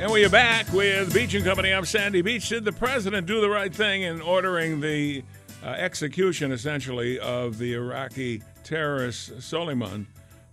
And we are back with Beach and Company. I'm Sandy Beach. Did the president do the right thing in ordering the uh, execution, essentially, of the Iraqi terrorist Soleiman?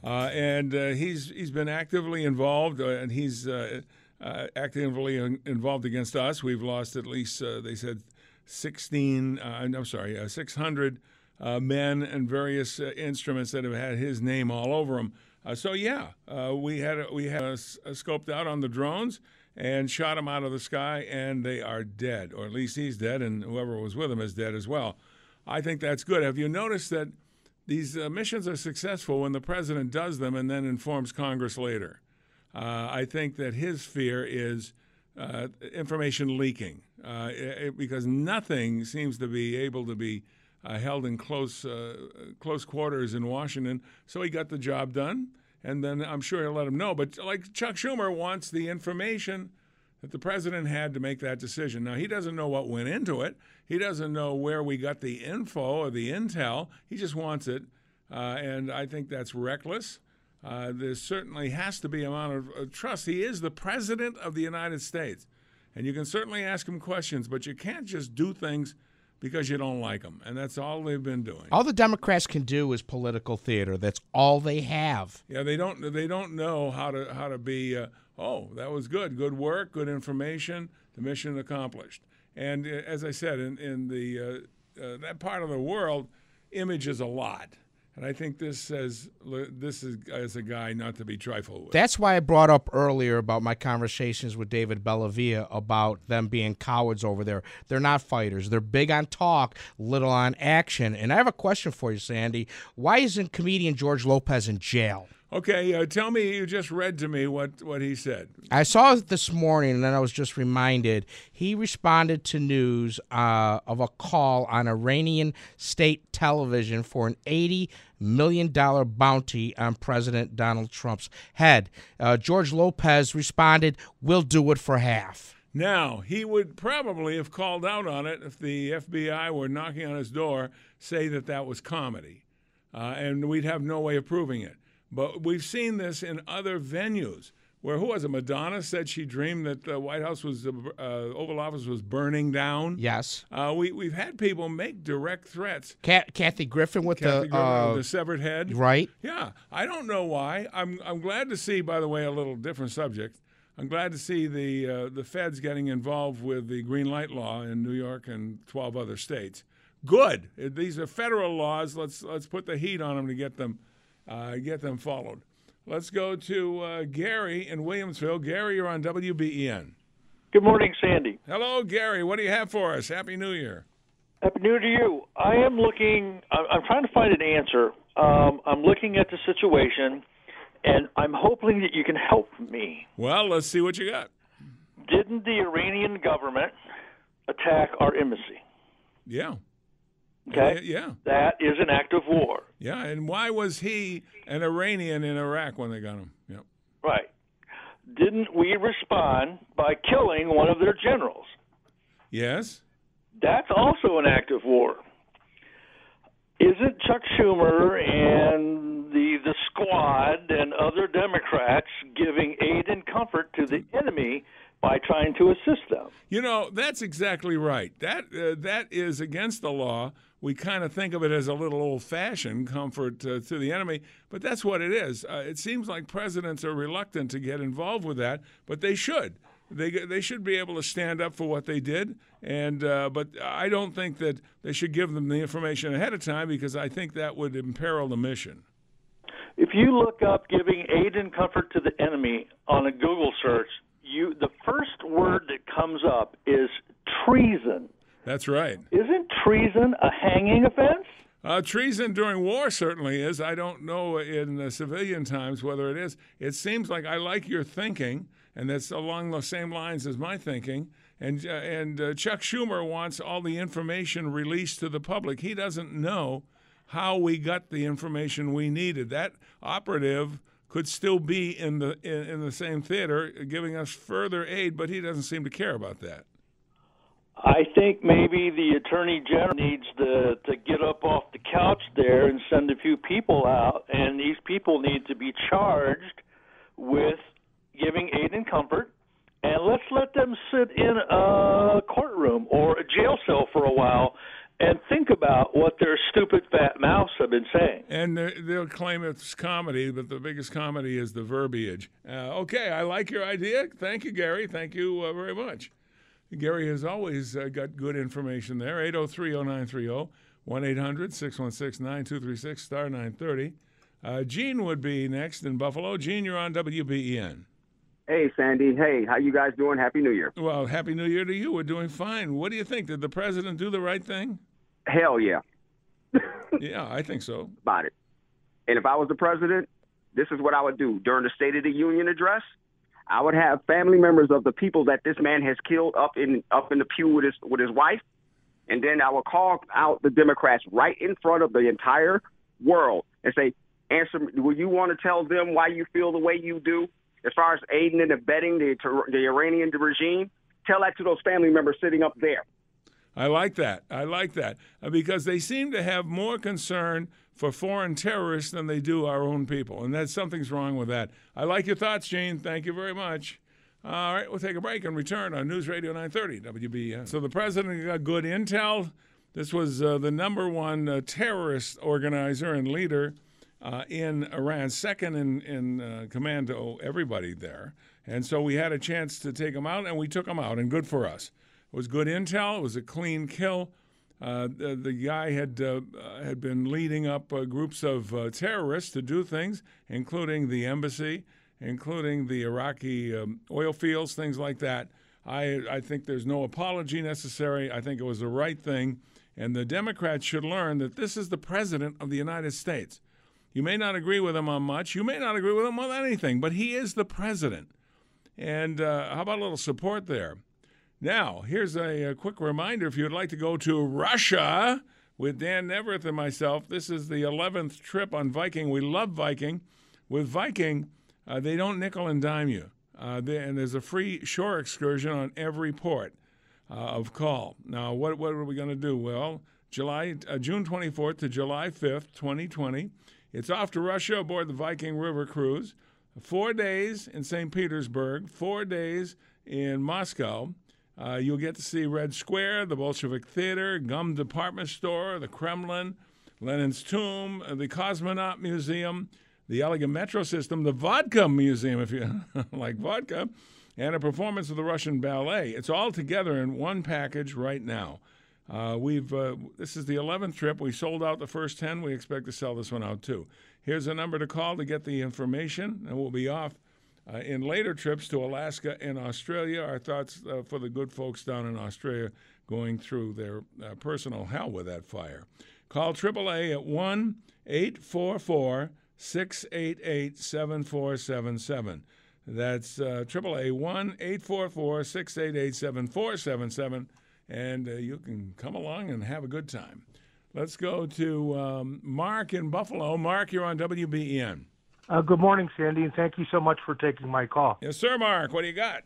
Uh, and uh, he's he's been actively involved, uh, and he's uh, uh, actively in- involved against us. We've lost at least they said 16. Uh, I'm sorry, uh, 600 uh, men and various instruments that have had his name all over them. Uh, so yeah, uh, we had we had scoped out on the drones and shot them out of the sky, and they are dead, or at least he's dead, and whoever was with him is dead as well. I think that's good. Have you noticed that these uh, missions are successful when the president does them and then informs Congress later? Uh, I think that his fear is uh, information leaking uh, it- because nothing seems to be able to be uh, held in close uh, close quarters in Washington. So he got the job done, and then I'm sure he'll let him know. But like Chuck Schumer wants the information that the president had to make that decision. Now he doesn't know what went into it. He doesn't know where we got the info or the intel. He just wants it, uh, and I think that's reckless. Uh, there certainly has to be amount of uh, trust. He is the president of the United States, and you can certainly ask him questions, but you can't just do things because you don't like them, and that's all they've been doing. All the Democrats can do is political theater. That's all they have. Yeah, they don't they don't know how to how to be. Uh, oh, that was good, good work, good information. The mission accomplished. And uh, as I said, in in the uh, uh, that part of the world, image is a lot. And I think this says this is as a guy not to be trifled with. That's why I brought up earlier about my conversations with David Bellavia about them being cowards over there. They're not fighters. They're big on talk, little on action. And I have a question for you, Sandy. Why isn't comedian George Lopez in jail? Okay, uh, tell me. You just read to me what what he said. I saw it this morning, and then I was just reminded. He responded to news uh, of a call on Iranian state television for an eighty million dollar bounty on President Donald Trump's head. Uh, George Lopez responded, "We'll do it for half." Now, he would probably have called out on it if the FBI were knocking on his door, say that that was comedy. Uh, and we'd have no way of proving it. But we've seen this in other venues where, who was it? Madonna said she dreamed that the White House was, uh, Oval Office was burning down. Yes. Uh, we, we've had people make direct threats. Cat, Kathy Griffin with Kathy the uh, the severed head. right. Yeah, I don't know why. I'm I'm glad to see. By the way, a little different subject. I'm glad to see the uh, the feds getting involved with the green light law in New York and 12 other states. Good. These are federal laws. Let's let's put the heat on them to get them uh, get them followed. Let's go to uh, Gary in Williamsville. Gary, you're on WBEN. Good morning, Sandy. Hello, Gary. What do you have for us? Happy New Year. Happy New Year to you. I am looking. I'm I'm trying to find an answer. Um, I'm looking at the situation, and I'm hoping that you can help me. Well, let's see what you got. Didn't the Iranian government attack our embassy? Yeah. Okay, Yeah. that is an act of war. Yeah. And why was he an Iranian in Iraq when they got him? Yeah. Right. Didn't we respond by killing one of their generals? Yes. That's also an act of war. Isn't Chuck Schumer and the the squad and other Democrats giving aid and comfort to the enemy by trying to assist them? You know, that's exactly right. That uh, that is against the law. We kind of think of it as a little old-fashioned comfort uh, to the enemy, but that's what it is. Uh, it seems like presidents are reluctant to get involved with that, but they should. They they should be able to stand up for what they did, and uh, but I don't think that they should give them the information ahead of time because I think that would imperil the mission. If you look up giving aid and comfort to the enemy on a Google search, you the first word that comes up is treason. That's right. Isn't treason a hanging offense? Uh, treason during war certainly is. I don't know in uh, civilian times whether it is. It seems like I like your thinking, and that's along the same lines as my thinking. And uh, and uh, Chuck Schumer wants all the information released to the public. He doesn't know how we got the information we needed. That operative could still be in the in, in the same theater, giving us further aid, but he doesn't seem to care about that. I think maybe the attorney general needs to to get up off the couch there and send a few people out, and these people need to be charged with giving aid and comfort, and let's let them sit in a courtroom or a jail cell for a while and think about what their stupid fat mouths have been saying. And they'll claim it's comedy, but the biggest comedy is the verbiage. Uh, okay, I like your idea. Thank you, Gary. Thank you uh, very much. Gary has always uh, got good information there. 803 0930, 1 800 616 9236, star 930. Uh, Gene would be next in Buffalo. Gene, you're on WBEN. Hey, Sandy. Hey, how you guys doing? Happy New Year. Well, Happy New Year to you. We're doing fine. What do you think? Did the president do the right thing? Hell yeah. yeah, I think so. About it. And if I was the president, this is what I would do. During the State of the Union address, I would have family members of the people that this man has killed up in up in the pew with his with his wife, and then I would call out the Democrats right in front of the entire world and say, "Answer. Will you want to tell them why you feel the way you do as far as aiding and abetting the the Iranian regime? Tell that to those family members sitting up there." I like that. I like that uh, because they seem to have more concern for foreign terrorists than they do our own people. And that something's wrong with that. I like your thoughts, Gene. Thank you very much. All right, we'll take a break and return on News Radio 930 WB. So the president got good intel. This was uh, the number one uh, terrorist organizer and leader uh, in Iran, second in, in uh, command to everybody there. And so we had a chance to take him out, and we took him out, and good for us. It was good intel. It was a clean kill. Uh, the, the, guy had uh, had been leading up uh, groups of uh, terrorists to do things, including the embassy, including the Iraqi um, oil fields, things like that. I I think there's no apology necessary. I think it was the right thing, and the Democrats should learn that this is the president of the United States. You may not agree with him on much. You may not agree with him on anything, but he is the president. And uh, how about a little support there? Now, here's a, a, quick reminder if you'd like to go to Russia with Dan Neaverth and myself, this is the 11th trip on Viking. We love Viking. With Viking, uh, they don't nickel and dime you. Uh, they, and there's a free shore excursion on every port uh, of call. Now, what, what are we going to do? Well, July, uh, June 24th to July 5th, 2020. It's off to Russia aboard the Viking River Cruise. Four days in St. Petersburg, four days in Moscow. Uh, you'll get to see Red Square, the Bolshevik Theater, Gum Department Store, the Kremlin, Lenin's Tomb, the Cosmonaut Museum, the Elegant Metro System, the Vodka Museum, if you like vodka, and a performance of the Russian Ballet. It's all together in one package right now. Uh, we've uh, this is the 11th trip. We sold out the first 10. We expect to sell this one out too. Here's a number to call to get the information, and we'll be off uh, in later trips to Alaska and Australia, our thoughts uh, for the good folks down in Australia going through their uh, personal hell with that fire. Call AAA at 1 844 688 7477. That's uh, AAA 1 844 688 7477. And uh, you can come along and have a good time. Let's go to um, Mark in Buffalo. Mark, you're on WBEN. Uh, good morning, Sandy, and thank you so much for taking my call. Yes, sir, Mark. What do you got?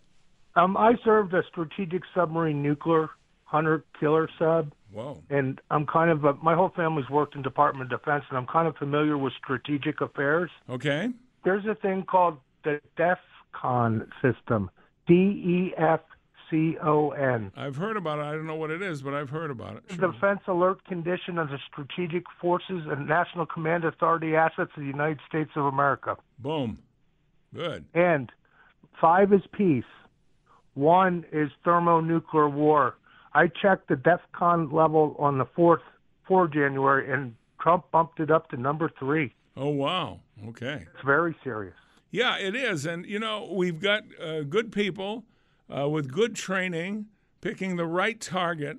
Um, I served a strategic submarine nuclear hunter killer sub. Whoa. And I'm kind of, a, my whole family's worked in Department of Defense, and I'm kind of familiar with strategic affairs. Okay. There's a thing called the DEFCON system, D E F C O N. I've heard about it. I don't know what it is, but I've heard about it. Sure. Defense Alert Condition of the Strategic Forces and National Command Authority assets of the United States of America. Boom. Good. And five is peace. One is thermonuclear war. I checked the DEFCON level on the 4th, 4 January, and Trump bumped it up to number three. Oh, wow. Okay. It's very serious. Yeah, it is. And, you know, we've got uh, good people uh, with good training, picking the right target,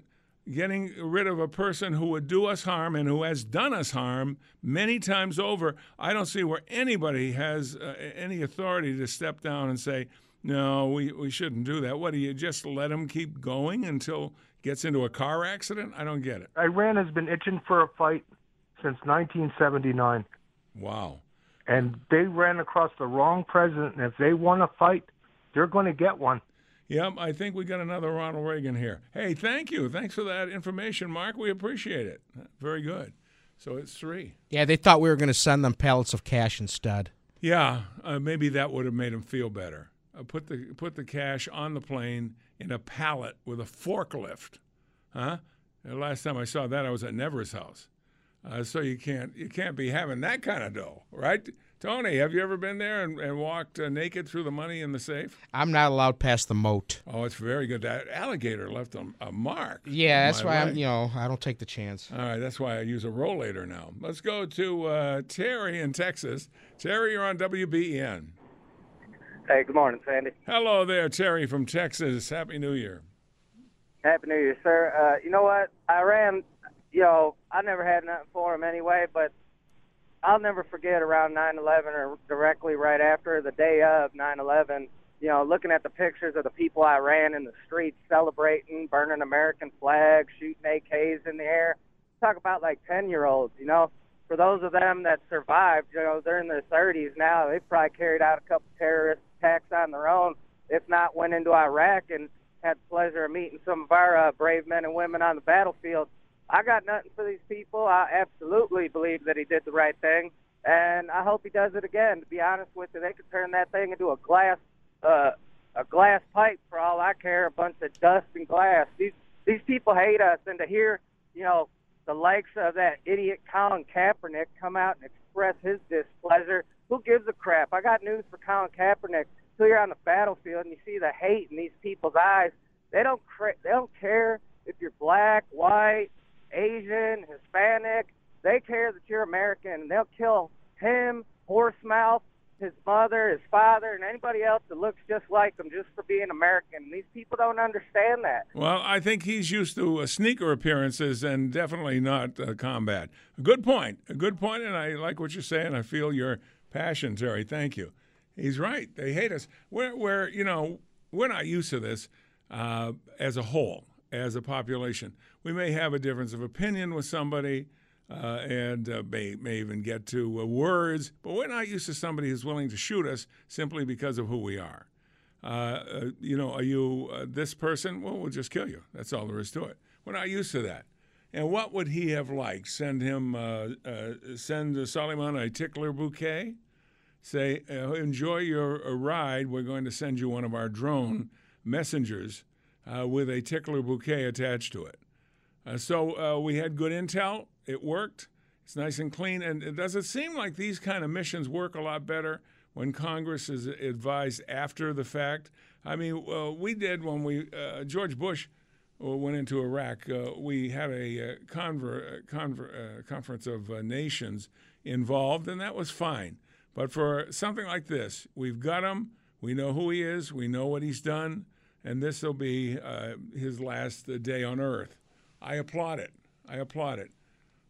getting rid of a person who would do us harm and who has done us harm many times over. I don't see where anybody has uh, any authority to step down and say, No, we, we shouldn't do that. What do you just let him keep going until gets into a car accident? I don't get it. Iran has been itching for a fight since 1979, Wow. and they ran across the wrong president. And if they want to fight, they're going to get one. Yep, I think we got another Ronald Reagan here. Hey, thank you. Thanks for that information, Mark. We appreciate it. Very good. So it's three. Yeah, they thought we were going to send them pallets of cash instead. Yeah, uh, maybe that would have made them feel better. Uh, put the put the cash on the plane in a pallet with a forklift, huh? The last time I saw that, I was at Never's house. Uh, so you can't you can't be having that kind of dough, right? Tony, have you ever been there and, and walked uh, naked through the money in the safe? I'm not allowed past the moat. Oh, it's very good. That alligator left a, a mark. Yeah, that's my why I'm. You know, I don't take the chance. All right, that's why I use a rollator now. Let's go to uh, Terry in Texas. Terry, you're on WBEN. Hey, good morning, Sandy. Hello there, Terry from Texas. Happy New Year. Happy New Year, sir. Uh, you know what? I ran. you know, I never had nothing for him anyway, but I'll never forget around 9/11 or directly right after the day of 9/11. You know, looking at the pictures of the people I ran in the streets celebrating, burning American flags, shooting AKs in the air. Talk about like 10-year-olds. You know, for those of them that survived, you know, they're in their 30s now. They've probably carried out a couple terrorist attacks on their own, if not went into Iraq and had the pleasure of meeting some of our uh, brave men and women on the battlefield. I got nothing for these people. I absolutely believe that he did the right thing, and I hope he does it again. To be honest with you, they could turn that thing into a glass, uh, a glass pipe for all I care. A bunch of dust and glass. These these people hate us, and to hear, you know, the likes of that idiot Colin Kaepernick come out and express his displeasure. Who gives a crap? I got news for Colin Kaepernick. So you're on the battlefield and you see the hate in these people's eyes. They don't cra- they don't care if you're black, white, Asian, Hispanic. They care that you're American. and They'll kill him, Horsemouth, his mother, his father, and anybody else that looks just like them just for being American. These people don't understand that. Well, I think he's used to uh, sneaker appearances and definitely not uh, combat. A good point. A good point, and I like what you're saying. I feel your passion, Terry. Thank you. He's right. They hate us. We're, we're you know, we're not used to this uh, as a whole, as a population. We may have a difference of opinion with somebody. Uh, and uh, may, may even get to uh, words, but we're not used to somebody who's willing to shoot us simply because of who we are. Uh, uh, you know, are you uh, this person? Well, we'll just kill you. That's all there is to it. We're not used to that. And what would he have liked? Send him, send Suleiman a tickler bouquet? Say, enjoy your ride. We're going to send you one of our drone messengers uh, with a tickler bouquet attached to it. Uh, so uh, we had good intel. It worked. It's nice and clean. And it- does it seem like these kind of missions work a lot better when Congress is advised after the fact? I mean, we did when we uh, George Bush uh, went into Iraq. We had a conver- conver- conference of nations involved, and that was fine. But for something like this, we've got him. We know who he is. We know what he's done, and this will be uh, his last uh, day on Earth. I applaud it. I applaud it.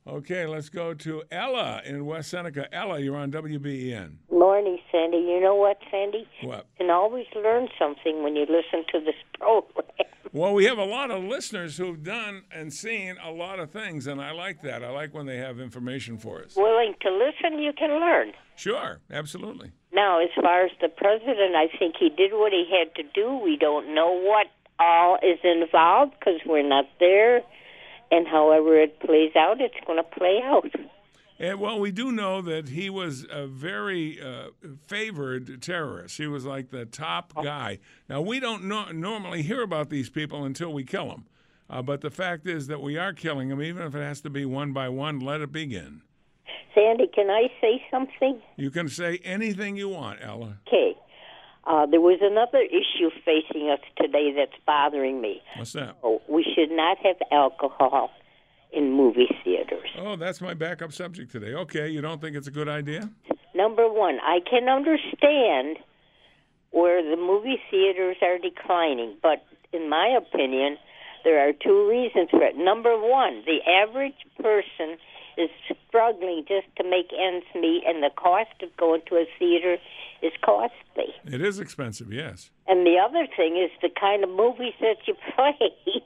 Okay, let's go to Ella in West Seneca. Ella, you're on WBEN. Morning, Sandy. You know what, Sandy? What? You can always learn something when you listen to this program. Well, we have a lot of listeners who've done and seen a lot of things, and I like that. I like when they have information for us. Willing to listen, you can learn. Sure, absolutely. Now, as far as the president, I think he did what he had to do. We don't know what all is involved because we're not there. And however it plays out, it's going to play out. And, well, we do know that he was a very uh, favored terrorist. He was like the top guy. Now, we don't no- normally hear about these people until we kill them. Uh, but the fact is that we are killing them, even if it has to be one by one. Let it begin. Sandy, can I say something? You can say anything you want, Ella. Okay. Uh, there was another issue facing us today that's bothering me. What's that? Oh, we should not have alcohol in movie theaters. Oh, that's my backup subject today. Okay, you don't think it's a good idea? Number one, I can understand where the movie theaters are declining, but in my opinion, there are two reasons for it. Number one, the average person is struggling just to make ends meet, and the cost of going to a theater is costly. It is expensive, yes. And the other thing is the kind of movies that you play.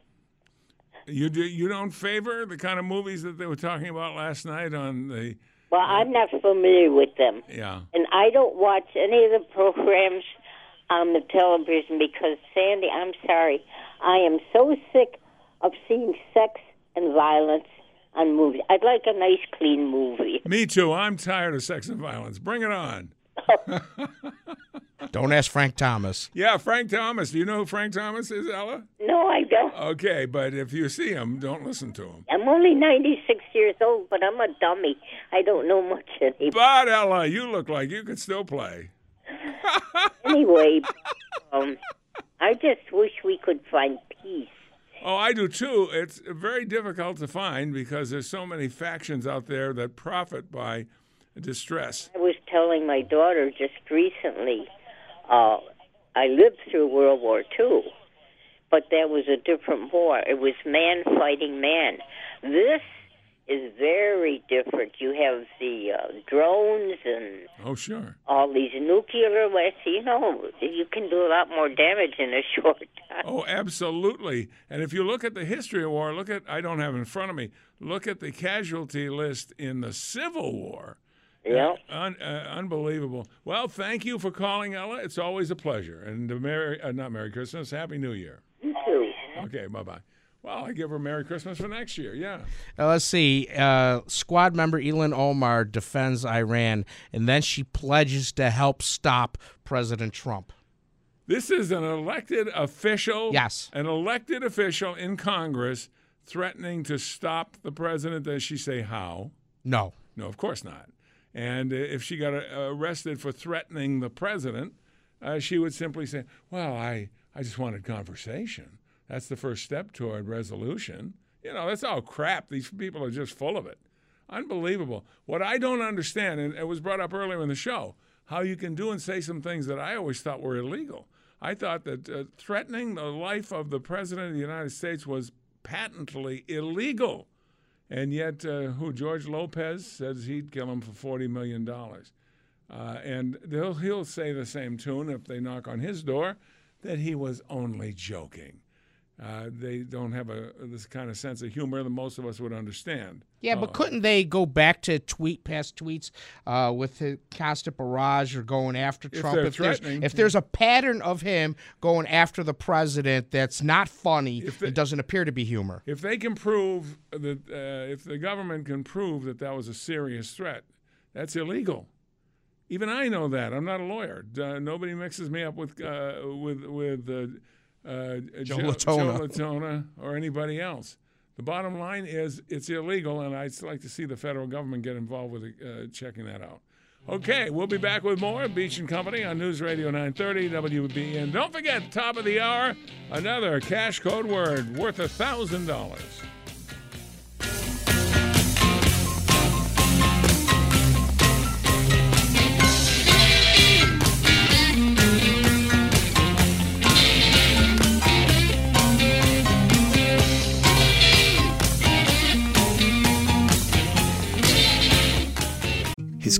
You do, you don't favor the kind of movies that they were talking about last night on the well, I'm not familiar with them. yeah. And I don't watch any of the programs on the television because, Sandy, I'm sorry. I am so sick of seeing sex and violence on movies. I'd like a nice, clean movie. Me too. I'm tired of sex and violence. Bring it on. Don't ask Frank Thomas. Yeah, Frank Thomas. Do you know who Frank Thomas is, Ella? No, I don't. Okay, but if you see him, don't listen to him. I'm only 96 years old, but I'm a dummy. I don't know much anymore. But Ella, you look like you could still play. anyway, um, I just wish we could find peace. Oh, I do too. It's very difficult to find because there's so many factions out there that profit by distress. I was telling my daughter just recently, uh, I lived through World War II, but that was a different war. It was man fighting man. This is very different. You have the uh, drones and Oh, sure. all these nuclear weapons. You know, you can do a lot more damage in a short time. Oh, absolutely. And if you look at the history of war, look at, I don't have it in front of me, look at the casualty list in the Civil War. Yeah. Un, uh, unbelievable. Well, thank you for calling, Ella. It's always a pleasure. And uh, Merry, uh, not Merry Christmas, Happy New Year. You too. Okay, bye bye. Well, I give her Merry Christmas for next year. Yeah. Now, let's see. Uh, squad member Ilhan Omar defends Iran, and then she pledges to help stop President Trump. This is an elected official. Yes. An elected official in Congress threatening to stop the president. Does she say how? No. No, of course not. And if she got arrested for threatening the president, uh, she would simply say, Well, I, I just wanted conversation. That's the first step toward resolution. You know, that's all crap. These people are just full of it. Unbelievable. What I don't understand, and it was brought up earlier in the show, how you can do and say some things that I always thought were illegal. I thought that uh, threatening the life of the President of the United States was patently illegal. And yet, uh, who George Lopez says he'd kill him for forty million dollars, uh, and he'll he'll say the same tune if they knock on his door, that he was only joking. Uh, they don't have a this kind of sense of humor that most of us would understand. Yeah, but couldn't they go back to tweet past tweets uh, with the constant barrage or going after Trump? they're if, there's, if there's a pattern of him going after the president that's not funny, it doesn't appear to be humor. If they can prove that, uh, if the government can prove that that was a serious threat, that's illegal. Even I know that. I'm not a lawyer. Uh, nobody mixes me up with uh, with with uh, uh, Joe Joe, LaTona. Joe LaTona or anybody else. The bottom line is it's illegal, and I'd like to see the federal government get involved with uh, checking that out. Okay, we'll be back with more Beach and Company on News Radio 930 WBEN. Don't forget, top of the hour, another cash code word worth a thousand dollars.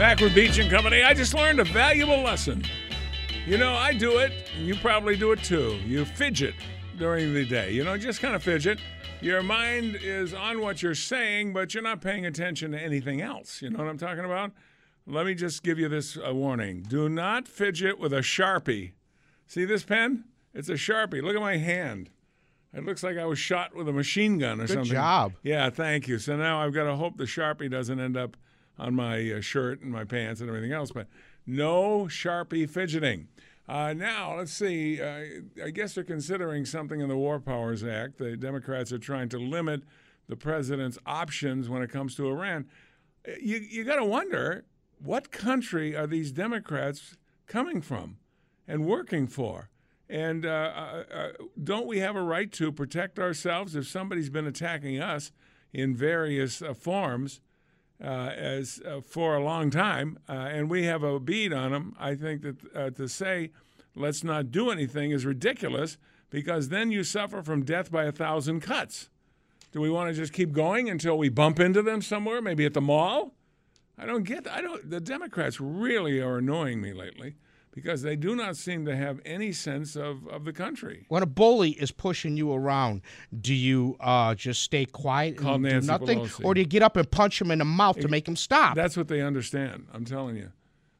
Back with Beach and Company. I just learned a valuable lesson. You know, I do it, and you probably do it too. You fidget during the day. You know, just kind of fidget. Your mind is on what you're saying, but you're not paying attention to anything else. You know what I'm talking about? Let me just give you this uh, warning. Do not fidget with a Sharpie. See this pen? It's a Sharpie. Look at my hand. It looks like I was shot with a machine gun or Good something. job. Yeah, thank you. So now I've got to hope the Sharpie doesn't end up on my uh, shirt and my pants and everything else. But no Sharpie fidgeting. Uh, now, let's see. Uh, I guess they're considering something in the War Powers Act. The Democrats are trying to limit the president's options when it comes to Iran. Uh, You, you got to wonder what country are these Democrats coming from and working for? And uh, uh, uh, don't we have a right to protect ourselves if somebody's been attacking us in various uh, forms uh, as uh, for a long time, and we have a bead on them? I think that to say let's not do anything is ridiculous because then you suffer from death by a thousand cuts. Do we want to just keep going until we bump into them somewhere, maybe at the mall? I don't get. I don't. The Democrats really are annoying me lately because they do not seem to have any sense of, of the country. When a bully is pushing you around, do you uh, just stay quiet Call and Nancy do nothing, Pelosi. or do you get up and punch him in the mouth to make him stop? That's what they understand. I'm telling you.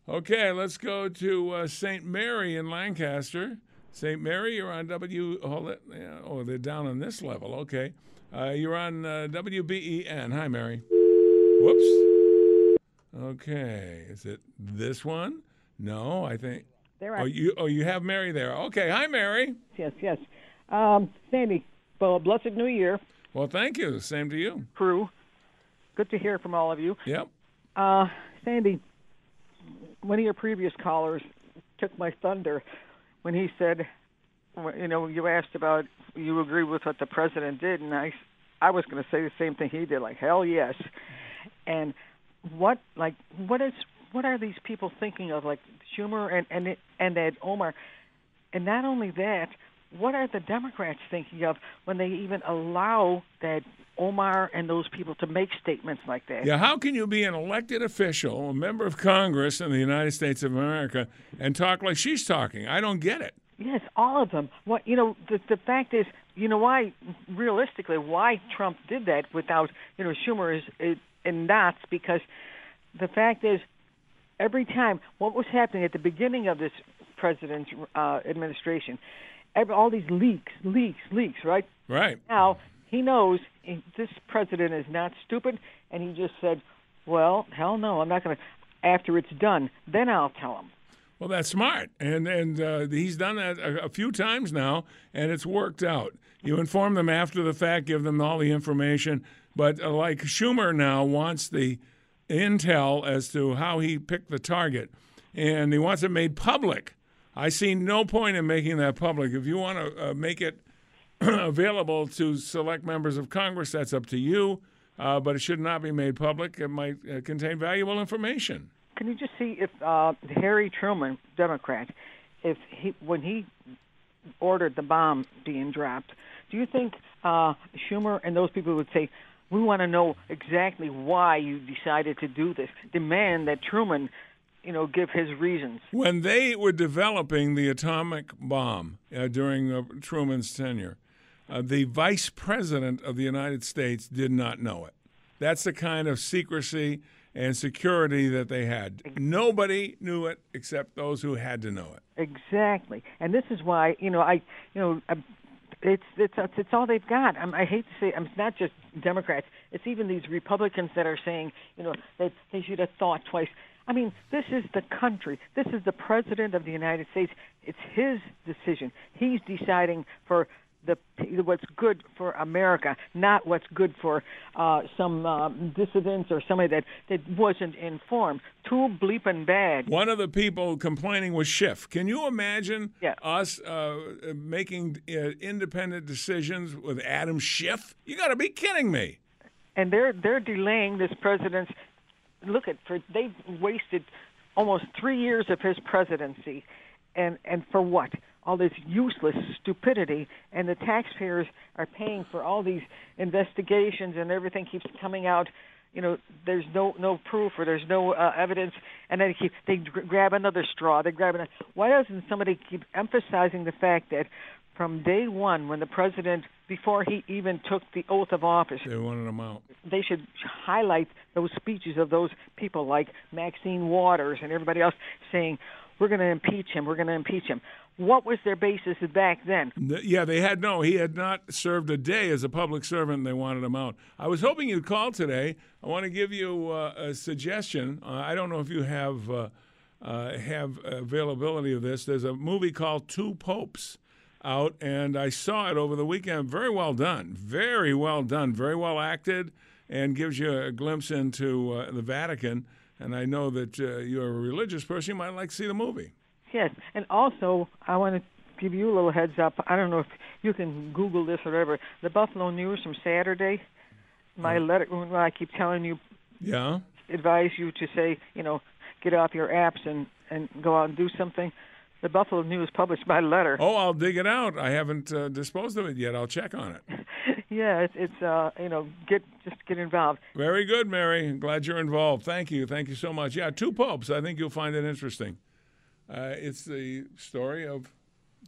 Okay, let's go to uh, St. Mary in Lancaster. St. Mary, you're on W. Hold it. Yeah, oh, they're down on this level. Okay, uh, you're on uh, WBEN. Hi, Mary. Whoops. Okay, is it this one? No, I think. There Oh, are- you. Oh, you have Mary there. Okay. Hi, Mary. Yes, yes. Um, Sandy, well, a blessed New Year, Well, thank you. Same to you. crew. Good to hear from all of you. Yep. Uh, Sandy, one of your previous callers took my thunder when he said, you know, you asked about you agree with what the president did, and I, I was going to say the same thing he did, like hell yes. And what, like, what is, what are these people thinking of, like Schumer and and and Ed Omar, and not only that, what are the Democrats thinking of when they even allow that Omar and those people to make statements like that? Yeah, how can you be an elected official, a member of Congress in the United States of America, and talk like she's talking? I don't get it. Yes, all of them. What you know, the the fact is, you know why realistically why Trump did that without you know Schumer is, is in knots because the fact is every time what was happening at the beginning of this president's uh, administration, every, all these leaks, leaks, leaks, right? Right. Now he knows he- this president is not stupid, and he just said, "Well, hell no, I'm not going to." After it's done, then I'll tell him. Well, that's smart, and and uh, he's done that a, a few times now, and it's worked out. You inform them after the fact, give them all the information, but uh, like Schumer now wants the intel as to how he picked the target, and he wants it made public. I see no point in making that public. If you want to uh, make it available to select members of Congress, that's up to you. Uh, but it should not be made public. It might uh, contain valuable information. Can you just see if uh, Harry Truman, Democrat, if he when he ordered the bomb being dropped, do you think uh, Schumer and those people would say, "We want to know exactly why you decided to do this"? Demand that Truman, you know, give his reasons. When they were developing the atomic bomb uh, during uh, Truman's tenure, uh, the vice president of the United States did not know it. That's the kind of secrecy and security that they had. Nobody knew it except those who had to know it. Exactly, and this is why you know I you know I, it's it's it's, it's all they've got. I'm, I hate to say I'm not just Democrats. It's even these Republicans that are saying you know that they should have thought twice. I mean, this is the country. This is the president of the United States. It's his decision. He's deciding for the what's good for America, not what's good for uh, some um, dissidents or somebody that that wasn't informed. Too bleeping bad. One of the people complaining was Schiff. Can you imagine us uh, making uh, independent decisions with Adam Schiff? You got to be kidding me. and they're they're delaying this president's look at for they've wasted almost three years of his presidency and and for what all this useless stupidity, and the taxpayers are paying for all these investigations, and everything keeps coming out. You know, there's no no proof or there's no uh, evidence, and then they keep they gr- grab another straw. They grab another. Why doesn't somebody keep emphasizing the fact that from day one, when the president, before he even took the oath of office, They wanted him out. they should highlight those speeches of those people like Maxine Waters and everybody else saying, "We're going to impeach him. We're going to impeach him." What was their basis back then? Yeah, they had no. He had not served a day as a public servant, and they wanted him out. I was hoping you'd call today. I want to give you uh, a suggestion. Uh, I don't know if you have uh, uh, have availability of this. There's a movie called Two Popes out, and I saw it over the weekend. Very well done. Very well done. Very well acted, and gives you a glimpse into uh, the Vatican. And I know that uh, you're a religious person. You might like to see the movie. Yes, and also I want to give you a little heads up. I don't know if you can Google this or whatever. The Buffalo News from Saturday. My letter. Well, I keep telling you, Yeah. advise you to say, you know, get off your apps and and go out and do something. The Buffalo News published my letter. Oh, I'll dig it out. I haven't uh, disposed of it yet. I'll check on it. Yeah, it's it's uh you know get just get involved. Very good, Mary. Glad you're involved. Thank you. Thank you so much. Yeah, two popes. I think you'll find it interesting. Uh, it's the story of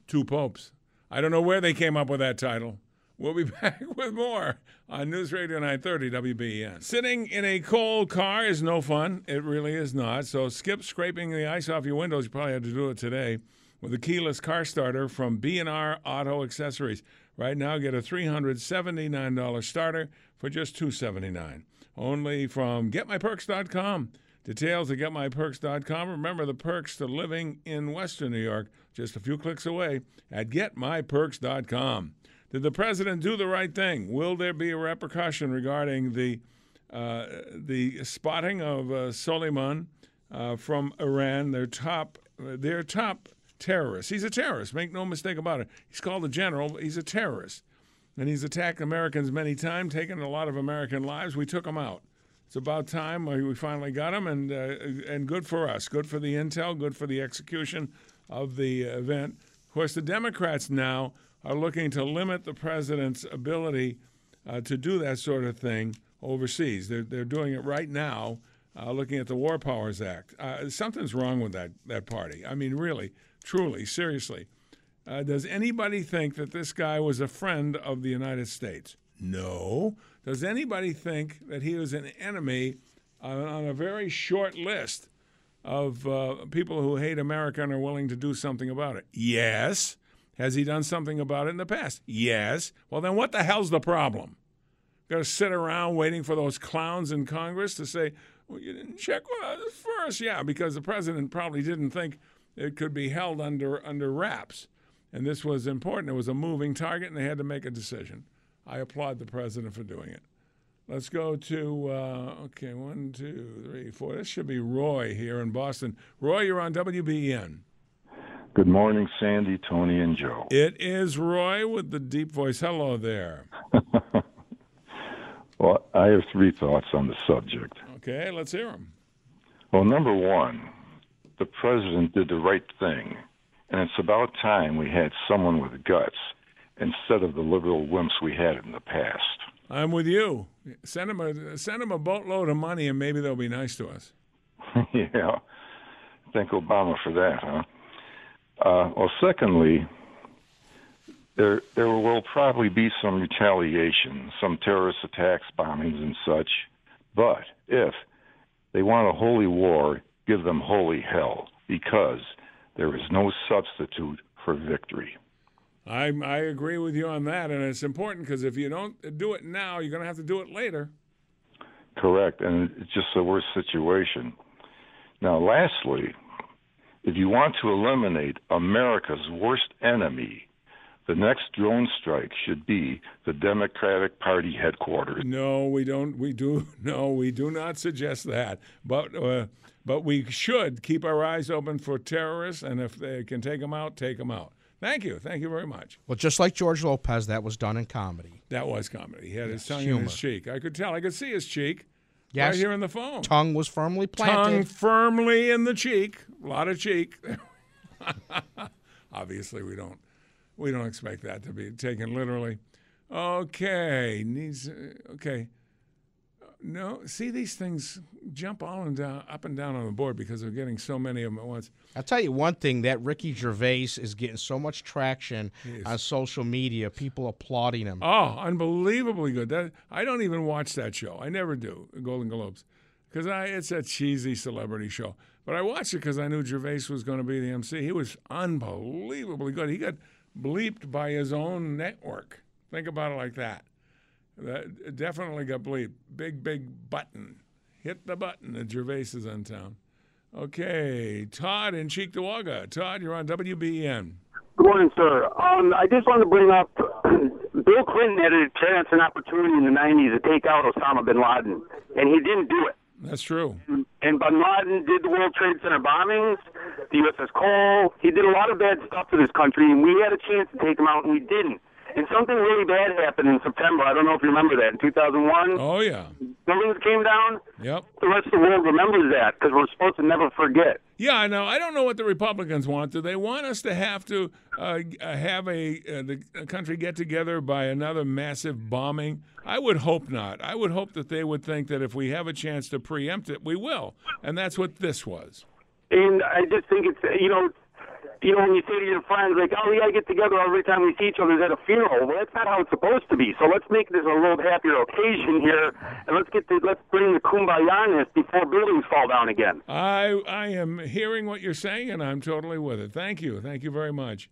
two popes. I don't know where they came up with that title. We'll be back with more on News Radio 930 WBEN. Sitting in a cold car is no fun. It really is not. So skip scraping the ice off your windows. You probably had to do it today with a keyless car starter from B&R Auto Accessories. Right now, get a $379 starter for just 279. Only from GetMyPerks.com. Details at GetMyPerks.com. Remember the perks to living in Western New York, just a few clicks away at GetMyPerks.com. Did the president do the right thing? Will there be a repercussion regarding the uh, the spotting of uh, Soleiman uh, from Iran, their top their top terrorist? He's a terrorist. Make no mistake about it. He's called a general, but he's a terrorist, and he's attacked Americans many times, taken a lot of American lives. We took him out. It's about time we finally got him, and uh, and good for us, good for the intel, good for the execution of the event. Of course, the Democrats now are looking to limit the president's ability uh, to do that sort of thing overseas. They're they're doing it right now, uh, looking at the War Powers Act. Uh, something's wrong with that that party. I mean, really, truly, seriously. Uh, does anybody think that this guy was a friend of the United States? No. Does anybody think that he was an enemy on, on a very short list of uh, people who hate America and are willing to do something about it? Yes. Has he done something about it in the past? Yes. Well, then what the hell's the problem? Got to sit around waiting for those clowns in Congress to say, well, you didn't check first. Yeah, because the president probably didn't think it could be held under, under wraps. And this was important. It was a moving target, and they had to make a decision. I applaud the president for doing it. Let's go to, uh, okay, one, two, three, four. This should be Roy here in Boston. Roy, you're on WBEN. Good morning, Sandy, Tony, and Joe. It is Roy with the deep voice. Hello there. Well, I have three thoughts on the subject. Okay, let's hear them. Well, number one, the president did the right thing, and it's about time we had someone with guts instead of the liberal wimps we had in the past. I'm with you. Send them a send them a boatload of money, and maybe they'll be nice to us. yeah, thank Obama for that, huh? Uh, well, secondly, there there will probably be some retaliation, some terrorist attacks, bombings, and such. But if they want a holy war, give them holy hell, because there is no substitute for victory. I I agree with you on that, and it's important because if you don't do it now, you're going to have to do it later. Correct, and it's just a worse situation. Now, lastly, if you want to eliminate America's worst enemy, the next drone strike should be the Democratic Party headquarters. No, we don't. We do no. We do not suggest that. But uh, but we should keep our eyes open for terrorists, and if they can take them out, take them out. Thank you. Thank you very much. Well, just like George Lopez, that was done in comedy. That was comedy. He had his Yes, tongue in his cheek. I could tell. I could see his cheek. Yes. Right here in the phone. Tongue was firmly planted. Tongue firmly in the cheek. A lot of cheek. obviously, we don't we don't expect that to be taken literally. Okay, needs okay. No, see these things jump all and down, up and down on the board because they're getting so many of them at once. I'll tell you one thing: that Ricky Gervais is getting so much traction on social media. People applauding him. Oh, unbelievably good! That I don't even watch that show. I never do. Golden Globes, because I it's a cheesy celebrity show. But I watched it because I knew Gervais was going to be the MC. He was unbelievably good. He got bleeped by his own network. Think about it like that. That definitely got bleeped. Big, big button. Hit the button. The Gervais is in town. Okay, Todd in Cheektowaga. Todd, you're on WBEN. Good morning, sir. Um, I just wanted to bring up Bill Clinton had a chance and opportunity in the 90s to take out Osama bin Laden, and he didn't do it. That's true. And bin Laden did the World Trade Center bombings, the USS Cole. He did a lot of bad stuff to this country, and we had a chance to take him out, and we didn't. And something really bad happened in September. I don't know if you remember that in 2001. Oh yeah. Buildings came down. Yep. The rest of the world remembers that because we're supposed to never forget. Yeah, I know. I don't know what the Republicans want. Do they want us to have to uh, have a, uh, the a country get together by another massive bombing? I would hope not. I would hope that they would think that if we have a chance to preempt it, we will, and that's what this was. And I just think it's you know, you know when you say to your friends like, oh, we gotta get together every time we see each other at a funeral. Well, that's not how it's supposed to be. So let's make this a little happier occasion here, and let's get the let's bring the kumbayaness before buildings fall down again. I I am hearing what you're saying, and I'm totally with it. Thank you. Thank you very much.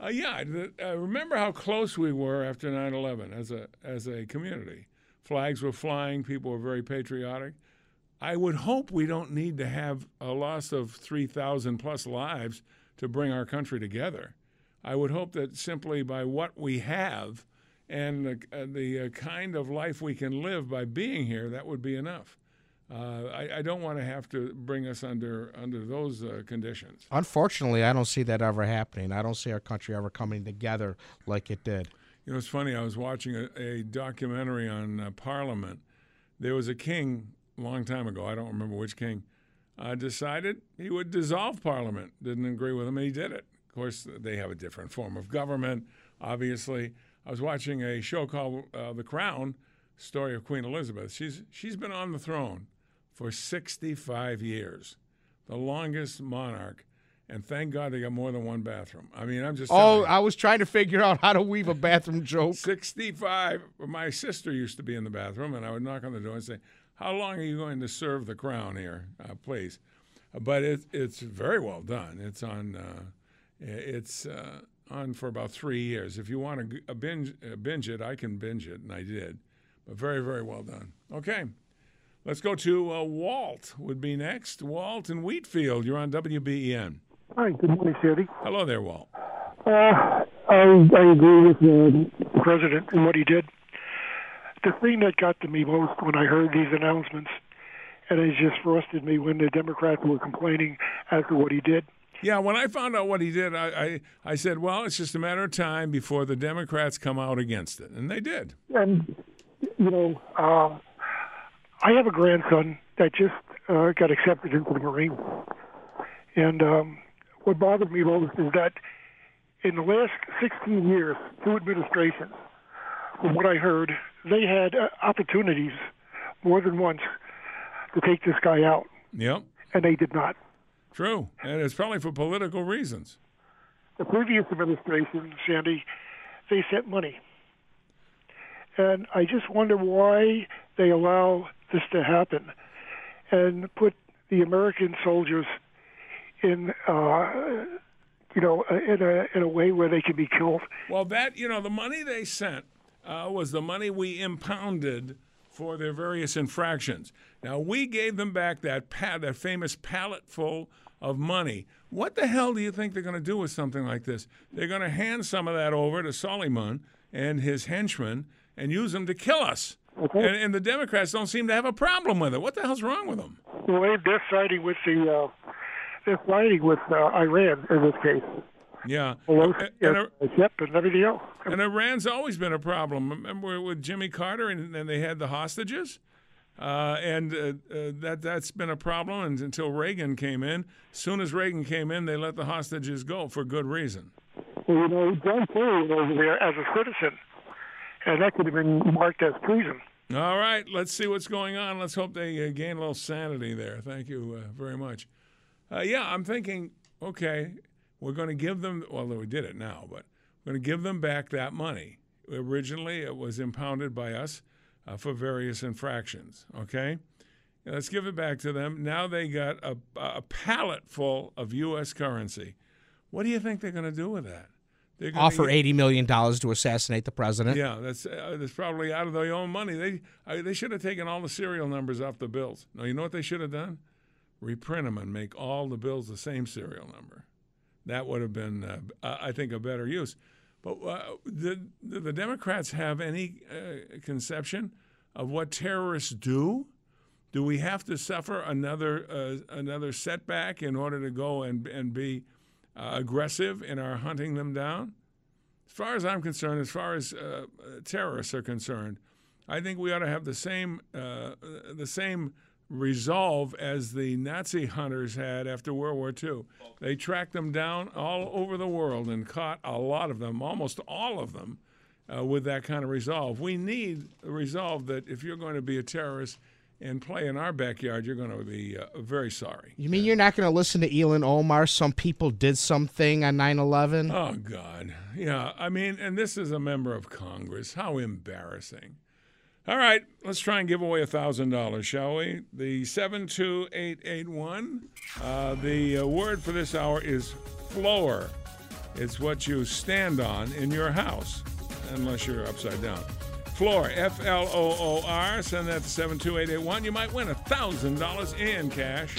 Uh, yeah, the, uh, remember how close we were after 9/11 as a as a community. Flags were flying. People were very patriotic. I would hope we don't need to have a loss of 3,000 plus lives to bring our country together. I would hope that simply by what we have and the, uh, the uh, kind of life we can live by being here, that would be enough. Uh, I, I, don't want to have to bring us under under those uh, conditions. Unfortunately, I don't see that ever happening. I don't see our country ever coming together like it did. You know, it's funny. I was watching a, a documentary on uh, Parliament. There was a king a long time ago. I don't remember which king. Uh, decided he would dissolve Parliament. Didn't agree with him, and he did it. Of course, they have a different form of government. Obviously, I was watching a show called uh, The Crown. Story of Queen Elizabeth. She's she's been on the throne for 65 years, the longest monarch. And thank God they got more than one bathroom. I mean, I'm just. Oh, I was trying to figure out how to weave a bathroom joke. 65. My sister used to be in the bathroom, and I would knock on the door and say, How long are you going to serve the crown here, uh, please? But it, it's very well done. It's on. Uh, it's uh, on for about three years. If you want to binge, uh, binge it, I can binge it, and I did. But very, very well done. Okay. Let's go to uh, Walt. Would be next. Walt in Wheatfield. You're on WBEN. Hi. Good morning, Sandy. Hello there, Walt. Uh, I, I agree with uh, the president and what he did. The thing that got to me most when I heard these announcements, and it just frosted me when the Democrats were complaining as to what he did. Yeah, when I found out what he did, I, I, I said, well, it's just a matter of time before the Democrats come out against it, and they did. And you know, uh, I have a grandson that just uh, got accepted into the Marine, and um, what bothered me most is that in the last 16 years, two administrations, from what I heard, they had uh, opportunities more than once to take this guy out. Yep. And they did not. True, and it's probably for political reasons. The previous administration, Sandy, they sent money. And I just wonder why they allow this to happen and put the American soldiers in, uh, you know, in a in a way where they can be killed. Well, that you know, the money they sent uh, was the money we impounded for their various infractions. Now we gave them back that that famous pallet full of money. What the hell do you think they're going to do with something like this? They're going to hand some of that over to Soleiman and his henchmen and use them to kill us. Okay. And, and, the Democrats don't seem to have a problem with it. What the hell's wrong with them? Well, they're siding with the uh, they're siding with uh, Iran in this case. Yeah, Well, and, and, uh, yep, and everything else. and Iran's always been a problem. Remember with Jimmy Carter and, and they had the hostages? Uh, and uh, uh, that that's been a problem and until Reagan came in. As soon as Reagan came in, they let the hostages go for good reason. Well, you know, John Kerry was over there as a citizen, and that could have been marked as treason. All right, let's see what's going on. Let's hope they uh, gain a little sanity there. Thank you uh, very much. Uh, yeah, I'm thinking, okay, we're going to give them, although we did it now, but we're going to give them back that money. Originally, it was impounded by us uh, for various infractions, okay? Let's give it back to them. Now they got a, a pallet full of U.S. currency. What do you think they're going to do with that? Offer eighty million dollars to assassinate the president. yeah, that's uh, that's probably out of their own money. They uh, they should have taken all the serial numbers off the bills. No, you know what they should have done? Reprint them and make all the bills the same serial number. That would have been, uh, I think, a better use. But uh, the Democrats have any uh, conception of what terrorists do? Do we have to suffer another uh, another setback in order to go and and be uh, aggressive in our hunting them down? As far as I'm concerned, as far as uh, terrorists are concerned, I think we ought to have the same the same resolve as the Nazi hunters had after World War II. They tracked them down all over the world and caught a lot of them, almost all of them, uh, with that kind of resolve. We need a resolve that if you're going to be a terrorist and play in our backyard, you're going to be uh, very sorry. You mean you're not going to listen to Ilhan Omar? Some people did something on 9/11. Oh God, yeah. I mean, and this is a member of Congress. How embarrassing! All right, let's try and give away a thousand dollars, shall we? The seven two eight eight one. Uh, the uh, word for this hour is floor. It's what you stand on in your house, unless you're upside down. Floor, F L O O R. Send that to seven two eight eight one. You might win a thousand dollars in cash.